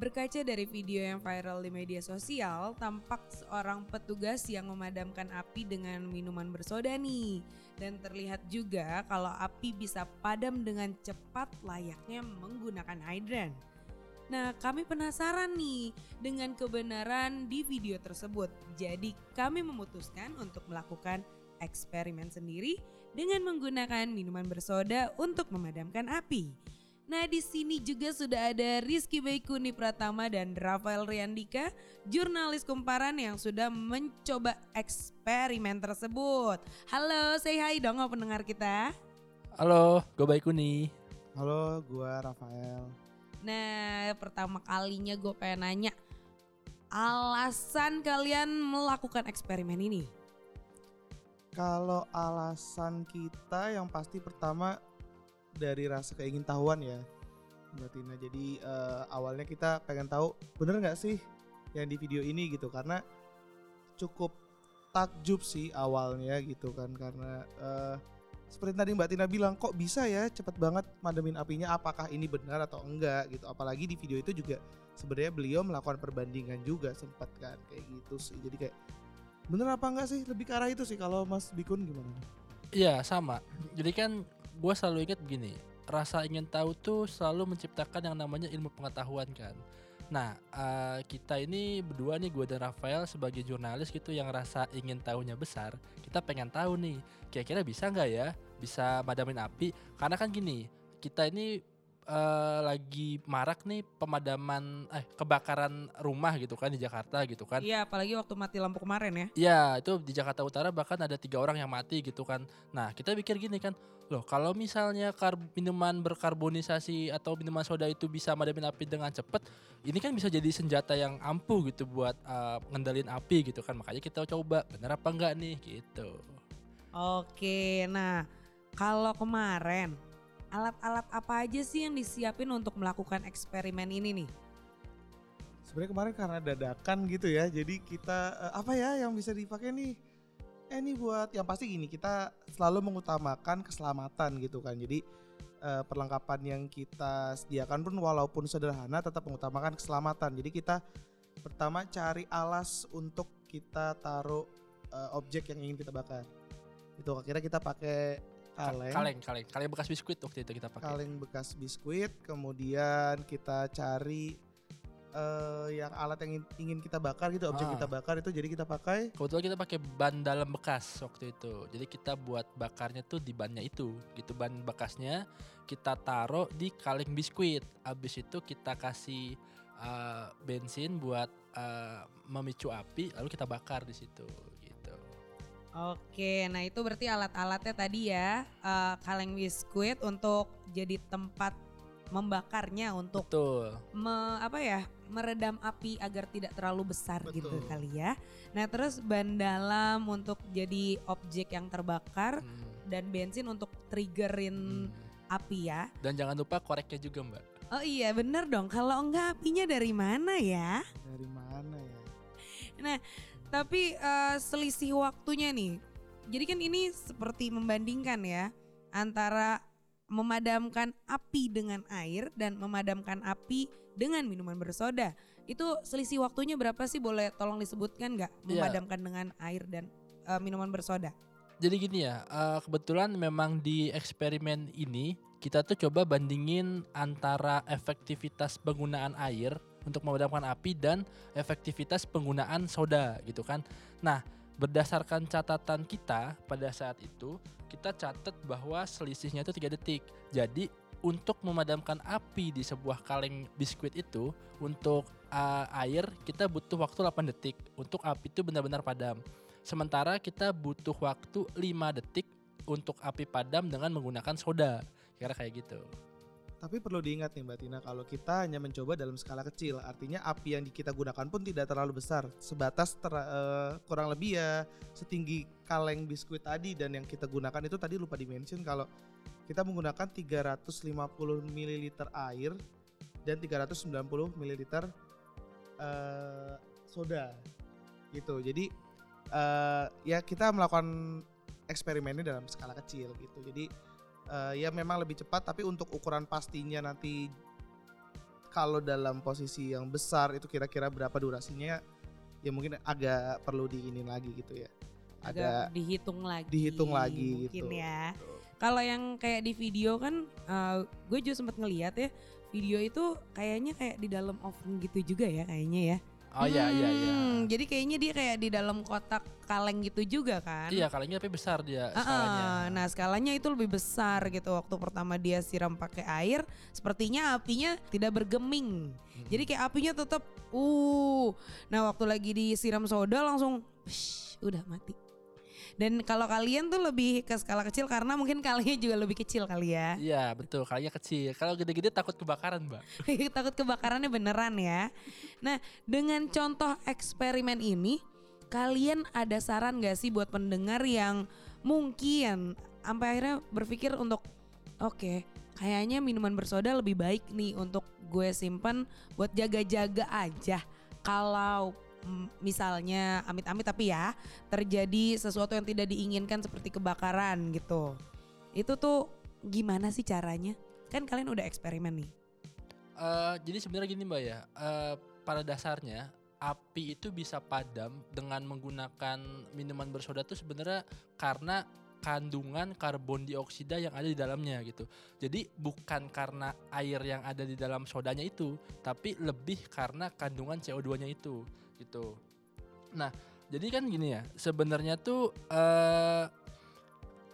Berkaca dari video yang viral di media sosial, tampak seorang petugas yang memadamkan api dengan minuman bersoda nih. Dan terlihat juga kalau api bisa padam dengan cepat layaknya menggunakan hydran. Nah, kami penasaran nih dengan kebenaran di video tersebut. Jadi, kami memutuskan untuk melakukan eksperimen sendiri dengan menggunakan minuman bersoda untuk memadamkan api. Nah di sini juga sudah ada Rizky Baikuni Pratama dan Rafael Riandika, jurnalis kumparan yang sudah mencoba eksperimen tersebut. Halo, say hi dong pendengar kita. Halo, gue Baikuni. Halo, gue Rafael. Nah pertama kalinya gue pengen nanya, alasan kalian melakukan eksperimen ini? Kalau alasan kita yang pasti pertama dari rasa keingintahuan ya Mbak Tina. Jadi uh, awalnya kita pengen tahu bener nggak sih yang di video ini gitu? Karena cukup takjub sih awalnya gitu kan karena uh, seperti tadi Mbak Tina bilang kok bisa ya cepet banget mademin apinya? Apakah ini benar atau enggak gitu? Apalagi di video itu juga sebenarnya beliau melakukan perbandingan juga sempat kan kayak gitu sih. Jadi kayak bener apa enggak sih? Lebih ke arah itu sih. Kalau Mas Bikun gimana? Iya sama. Jadi kan gue selalu ingat begini rasa ingin tahu tuh selalu menciptakan yang namanya ilmu pengetahuan kan. Nah uh, kita ini berdua nih gue dan Rafael sebagai jurnalis gitu yang rasa ingin tahunya besar kita pengen tahu nih kira-kira bisa nggak ya bisa madamin api? Karena kan gini kita ini uh, lagi marak nih pemadaman eh kebakaran rumah gitu kan di Jakarta gitu kan. Iya, apalagi waktu mati lampu kemarin ya. Iya, itu di Jakarta Utara bahkan ada tiga orang yang mati gitu kan. Nah, kita pikir gini kan, loh kalau misalnya minuman berkarbonisasi atau minuman soda itu bisa madamin api dengan cepat, ini kan bisa jadi senjata yang ampuh gitu buat uh, ngendalin api gitu kan. Makanya kita coba bener apa enggak nih gitu. Oke, nah kalau kemarin alat-alat apa aja sih yang disiapin untuk melakukan eksperimen ini nih? Sebenarnya kemarin karena dadakan gitu ya, jadi kita uh, apa ya yang bisa dipakai nih? Eh ini buat yang pasti gini, kita selalu mengutamakan keselamatan gitu kan. Jadi uh, perlengkapan yang kita sediakan pun walaupun sederhana tetap mengutamakan keselamatan. Jadi kita pertama cari alas untuk kita taruh uh, objek yang ingin kita bakar. Itu akhirnya kita pakai kaleng. Kaleng, kaleng, kaleng bekas biskuit waktu itu kita pakai. Kaleng bekas biskuit, kemudian kita cari uh, yang alat yang ingin kita bakar gitu, objek ah. kita bakar itu jadi kita pakai. Kebetulan kita pakai ban dalam bekas waktu itu. Jadi kita buat bakarnya tuh di bannya itu, gitu ban bekasnya kita taruh di kaleng biskuit. Abis itu kita kasih uh, bensin buat uh, memicu api, lalu kita bakar di situ. Oke, nah itu berarti alat-alatnya tadi ya, uh, kaleng biskuit untuk jadi tempat membakarnya untuk Betul. Me, apa ya meredam api agar tidak terlalu besar gitu Betul. gitu kali ya. Nah terus ban dalam untuk jadi objek yang terbakar hmm. dan bensin untuk triggerin hmm. api ya. Dan jangan lupa koreknya juga mbak. Oh iya bener dong. Kalau enggak apinya dari mana ya? Dari mana ya? Nah tapi uh, selisih waktunya nih. Jadi kan ini seperti membandingkan ya antara memadamkan api dengan air dan memadamkan api dengan minuman bersoda. Itu selisih waktunya berapa sih? Boleh tolong disebutkan nggak? Iya. Memadamkan yeah. dengan air dan uh, minuman bersoda. Jadi gini ya, uh, kebetulan memang di eksperimen ini kita tuh coba bandingin antara efektivitas penggunaan air untuk memadamkan api dan efektivitas penggunaan soda gitu kan. Nah, berdasarkan catatan kita pada saat itu, kita catat bahwa selisihnya itu 3 detik. Jadi untuk memadamkan api di sebuah kaleng biskuit itu untuk uh, air kita butuh waktu 8 detik untuk api itu benar-benar padam. Sementara kita butuh waktu 5 detik untuk api padam dengan menggunakan soda. Kira kayak gitu. Tapi perlu diingat nih Mbak Tina, kalau kita hanya mencoba dalam skala kecil, artinya api yang kita gunakan pun tidak terlalu besar, sebatas ter, uh, kurang lebih ya setinggi kaleng biskuit tadi dan yang kita gunakan itu tadi lupa dimention kalau kita menggunakan 350 ml air dan 390 ml uh, soda gitu. Jadi uh, ya kita melakukan eksperimennya dalam skala kecil gitu. Jadi uh, ya memang lebih cepat tapi untuk ukuran pastinya nanti kalau dalam posisi yang besar itu kira-kira berapa durasinya ya mungkin agak perlu diinin lagi gitu ya. Agak dihitung lagi. dihitung lagi mungkin gitu. ya. Kalau yang kayak di video kan uh, gue juga sempat ngeliat ya video itu kayaknya kayak di dalam oven gitu juga ya kayaknya ya. Oh iya iya iya. Hmm, Jadi kayaknya dia kayak di dalam kotak kaleng gitu juga kan? Iya kalengnya tapi besar dia Ah, skalanya. ah. Nah skalanya itu lebih besar gitu waktu pertama dia siram pakai air, sepertinya apinya tidak bergeming. Hmm. Jadi kayak apinya tetap uh. Nah waktu lagi disiram soda langsung psh, udah mati. Dan kalau kalian tuh lebih ke skala kecil karena mungkin kalengnya juga lebih kecil kali ya. Iya betul kalengnya kecil. Kalau gede-gede takut kebakaran mbak. Takut kebakarannya beneran ya. Nah dengan contoh eksperimen ini, kalian ada saran gak sih buat pendengar yang mungkin sampai akhirnya berpikir untuk oke kayaknya minuman bersoda lebih baik nih untuk gue simpen buat jaga-jaga aja. Kalau misalnya amit-amit tapi ya terjadi sesuatu yang tidak diinginkan seperti kebakaran gitu. Itu tuh gimana sih caranya? Kan kalian udah eksperimen nih. Eh, jadi sebenarnya gini mbak ya, eh, pada dasarnya api itu bisa padam dengan menggunakan minuman bersoda tuh sebenarnya karena kandungan karbon dioksida yang ada di dalamnya gitu. Jadi bukan karena air yang ada di dalam sodanya itu, tapi lebih karena kandungan CO2-nya itu gitu. Nah, jadi kan gini ya, sebenarnya tuh eh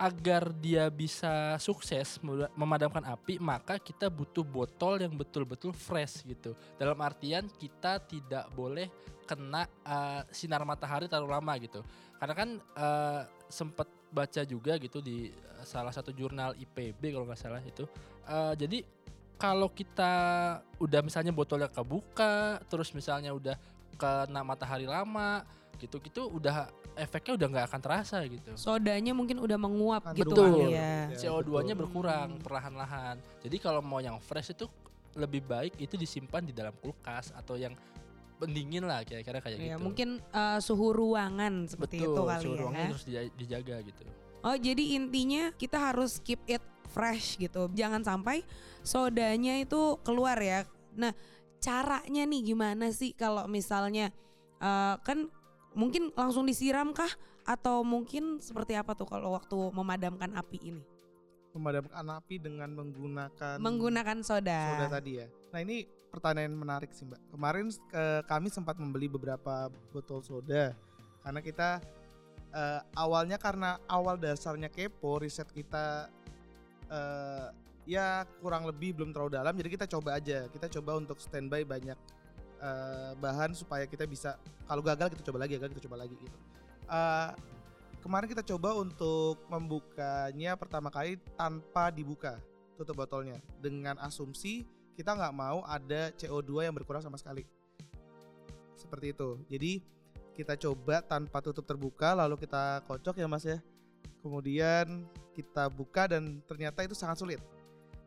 agar dia bisa sukses mem- memadamkan api, maka kita butuh botol yang betul-betul fresh gitu. Dalam artian kita tidak boleh kena eh, sinar matahari terlalu lama gitu. Karena kan eh, sempat baca juga gitu di salah satu jurnal IPB kalau nggak salah itu. Eh, jadi kalau kita udah misalnya botolnya kebuka, terus misalnya udah kena matahari lama, gitu-gitu udah efeknya udah nggak akan terasa gitu. sodanya mungkin udah menguap gitu Betul. kali ya. Ya, CO2-nya betul. berkurang Hmm. perlahan-lahan. Jadi kalau mau yang fresh itu lebih baik itu disimpan di dalam kulkas atau yang pendingin lah kira-kira kayak Ya, gitu. mungkin uh, suhu ruangan seperti Betul, itu kali suhu ya. ruangnya harus dija- dijaga gitu. Oh, jadi intinya kita harus keep it fresh gitu. Jangan sampai sodanya itu keluar ya. Nah, caranya nih gimana sih kalau misalnya uh, kan mungkin langsung disiram kah atau mungkin seperti apa tuh kalau waktu memadamkan api ini? Memadamkan api dengan menggunakan Menggunakan soda. soda tadi ya. Nah ini pertanyaan menarik sih mbak. Kemarin eh, kami sempat membeli beberapa botol soda karena kita eh, awalnya karena awal dasarnya kepo riset kita eh, ya kurang lebih belum terlalu dalam jadi kita coba aja kita coba untuk standby banyak eh, bahan supaya kita bisa kalau gagal kita coba lagi gagal kita coba lagi gitu. Eh, kemarin kita coba untuk membukanya pertama kali tanpa dibuka tutup botolnya dengan asumsi kita nggak mau ada CO2 yang berkurang sama sekali. Seperti itu. Jadi kita coba tanpa tutup terbuka lalu kita kocok ya Mas ya. Kemudian kita buka dan ternyata itu sangat sulit.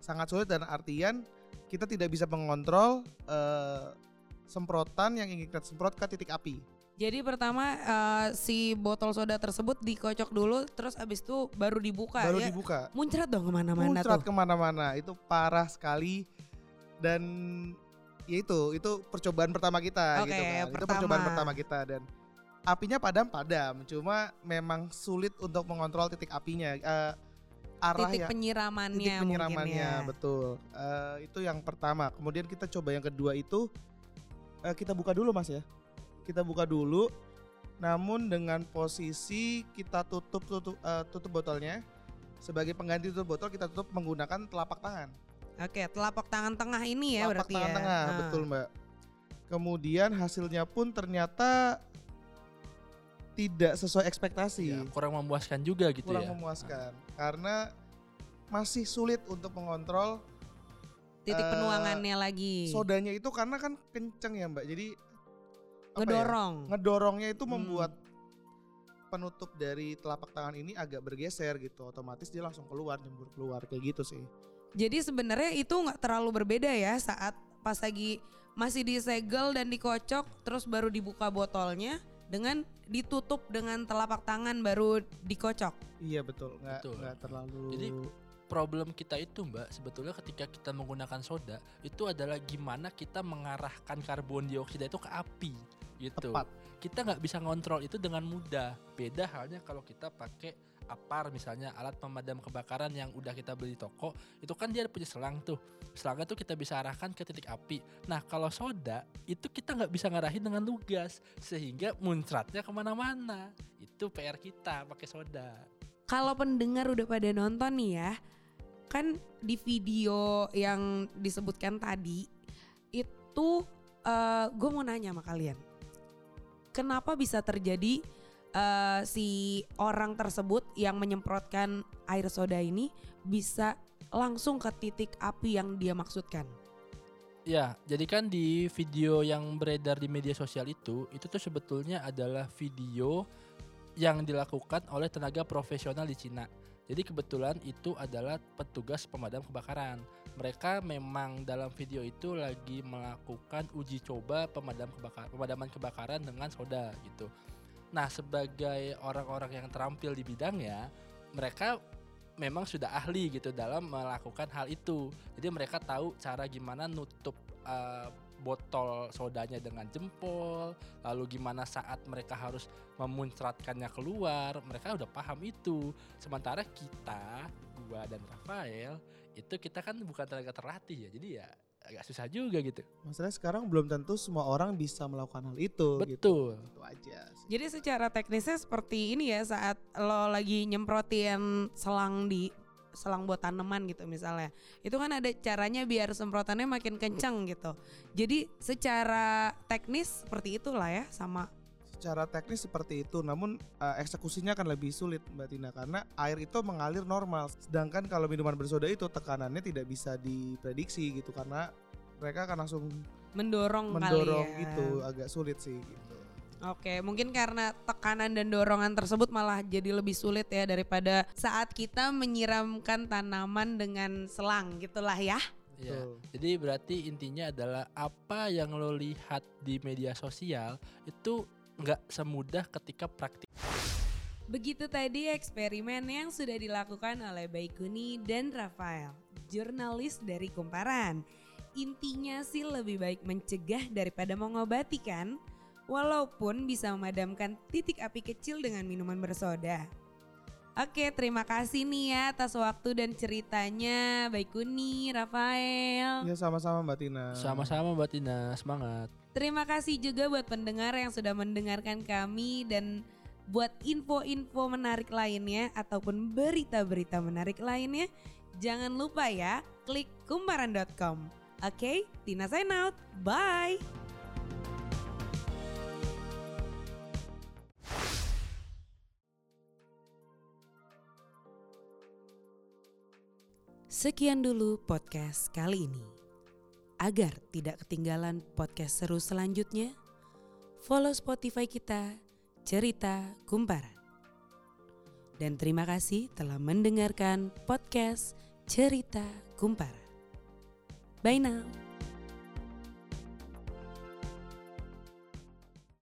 Sangat sulit dan artian kita tidak bisa mengontrol eh, semprotan yang ingin kita semprot ke titik api. Jadi pertama uh, si botol soda tersebut dikocok dulu, terus abis itu baru dibuka Baru ya. dibuka. Muncrat dong ke mana-mana muncrat tuh. ke mana-mana itu parah sekali dan ya itu itu percobaan pertama kita Oke, gitu kan itu pertama. percobaan pertama kita dan apinya padam padam cuma memang sulit untuk mengontrol titik apinya Eh, arah titik ya. penyiramannya, titik penyiramannya ya. betul. Eh, itu yang pertama. Kemudian kita coba yang kedua itu eh, kita buka dulu mas ya. Kita buka dulu. Namun dengan posisi kita tutup tutup eh, tutup botolnya sebagai pengganti tutup botol kita tutup menggunakan telapak tangan. Oke, telapak tangan tengah ini ya telapak berarti tangan ya. tengah Ah. betul mbak. Kemudian hasilnya pun ternyata tidak sesuai ekspektasi Ya, kurang memuaskan juga gitu kurang ya. memuaskan karena masih sulit untuk mengontrol Titik Eh, penuangannya lagi. sodanya itu karena kan kenceng ya mbak jadi ya, Ngedorong. ngedorongnya itu Hmm. membuat penutup dari telapak tangan ini agak bergeser gitu otomatis dia langsung keluar nyembur keluar kayak gitu sih Jadi sebenarnya itu nggak terlalu berbeda ya saat pas lagi masih disegel dan dikocok terus baru dibuka botolnya dengan ditutup dengan telapak tangan baru dikocok. iya betul nggak Betul. nggak terlalu Jadi, problem kita itu mbak sebetulnya ketika kita menggunakan soda itu adalah gimana kita mengarahkan karbon dioksida itu ke api gitu. Tepat. Kita nggak bisa ngontrol itu dengan mudah. Beda halnya kalau kita pakai apar misalnya alat pemadam kebakaran yang udah kita beli di toko itu kan dia punya selang tuh. Selangnya tuh kita bisa arahkan ke titik api. Nah kalau soda itu kita nggak bisa ngarahin dengan lugas sehingga muncratnya ke mana-mana. Itu PR kita pakai soda. Kalau pendengar udah pada nonton nih ya, kan di video yang disebutkan tadi itu gue mau nanya sama kalian, kenapa bisa terjadi eh, si orang tersebut yang menyemprotkan air soda ini bisa langsung ke titik api yang dia maksudkan? Ya, jadi kan di video yang beredar di media sosial itu, itu tuh sebetulnya adalah video yang dilakukan oleh tenaga profesional di Cina. Jadi kebetulan itu adalah petugas pemadam kebakaran. Mereka memang dalam video itu lagi melakukan uji coba pemadam kebakaran, pemadaman kebakaran dengan soda gitu. Nah, sebagai orang-orang yang terampil di bidangnya, mereka memang sudah ahli gitu dalam melakukan hal itu. Jadi mereka tahu cara gimana nutup uh, botol sodanya dengan jempol, lalu gimana saat mereka harus memuncratkannya keluar, mereka udah paham itu. Sementara kita, gua dan Rafael, itu kita kan bukan tenaga terlatih ya, jadi ya agak susah juga gitu. Masalahnya sekarang belum tentu semua orang bisa melakukan hal itu. Gitu. Betul. Itu aja. sih. Jadi secara teknisnya seperti ini ya saat lo lagi nyemprotin selang di selang buat tanaman gitu misalnya. Itu kan ada caranya biar semprotannya makin kencang gitu. Jadi secara teknis seperti itulah ya sama Secara teknis seperti itu, namun eh, eksekusinya akan lebih sulit Mbak Tina karena air itu mengalir normal. Sedangkan kalau minuman bersoda itu tekanannya tidak bisa diprediksi gitu karena mereka akan langsung mendorong, mendorong kali ya. gitu, agak sulit sih gitu. Oke, mungkin karena tekanan dan dorongan tersebut malah jadi lebih sulit ya daripada saat kita menyiramkan tanaman dengan selang gitulah ya. Ya, jadi berarti intinya adalah apa yang lo lihat di media sosial itu nggak semudah ketika praktik. Begitu tadi eksperimen yang sudah dilakukan oleh Baikuni dan Rafael, jurnalis dari Kumparan. Intinya sih lebih baik mencegah daripada mengobati kan? Walaupun bisa memadamkan titik api kecil dengan minuman bersoda. Oke, terima kasih nih ya atas waktu dan ceritanya Baikuni, Rafael. Ya sama-sama Mbak Tina. Sama-sama Mbak Tina, semangat. Terima kasih juga buat pendengar yang sudah mendengarkan kami dan buat info-info menarik lainnya ataupun berita-berita menarik lainnya jangan lupa ya klik kumparan.com. Oke, Tina sign out. Bye. Sekian dulu podcast kali ini. Agar tidak ketinggalan podcast seru selanjutnya, follow Spotify kita, Cerita Kumparan. Dan terima kasih telah mendengarkan podcast Cerita Kumparan. Bye now.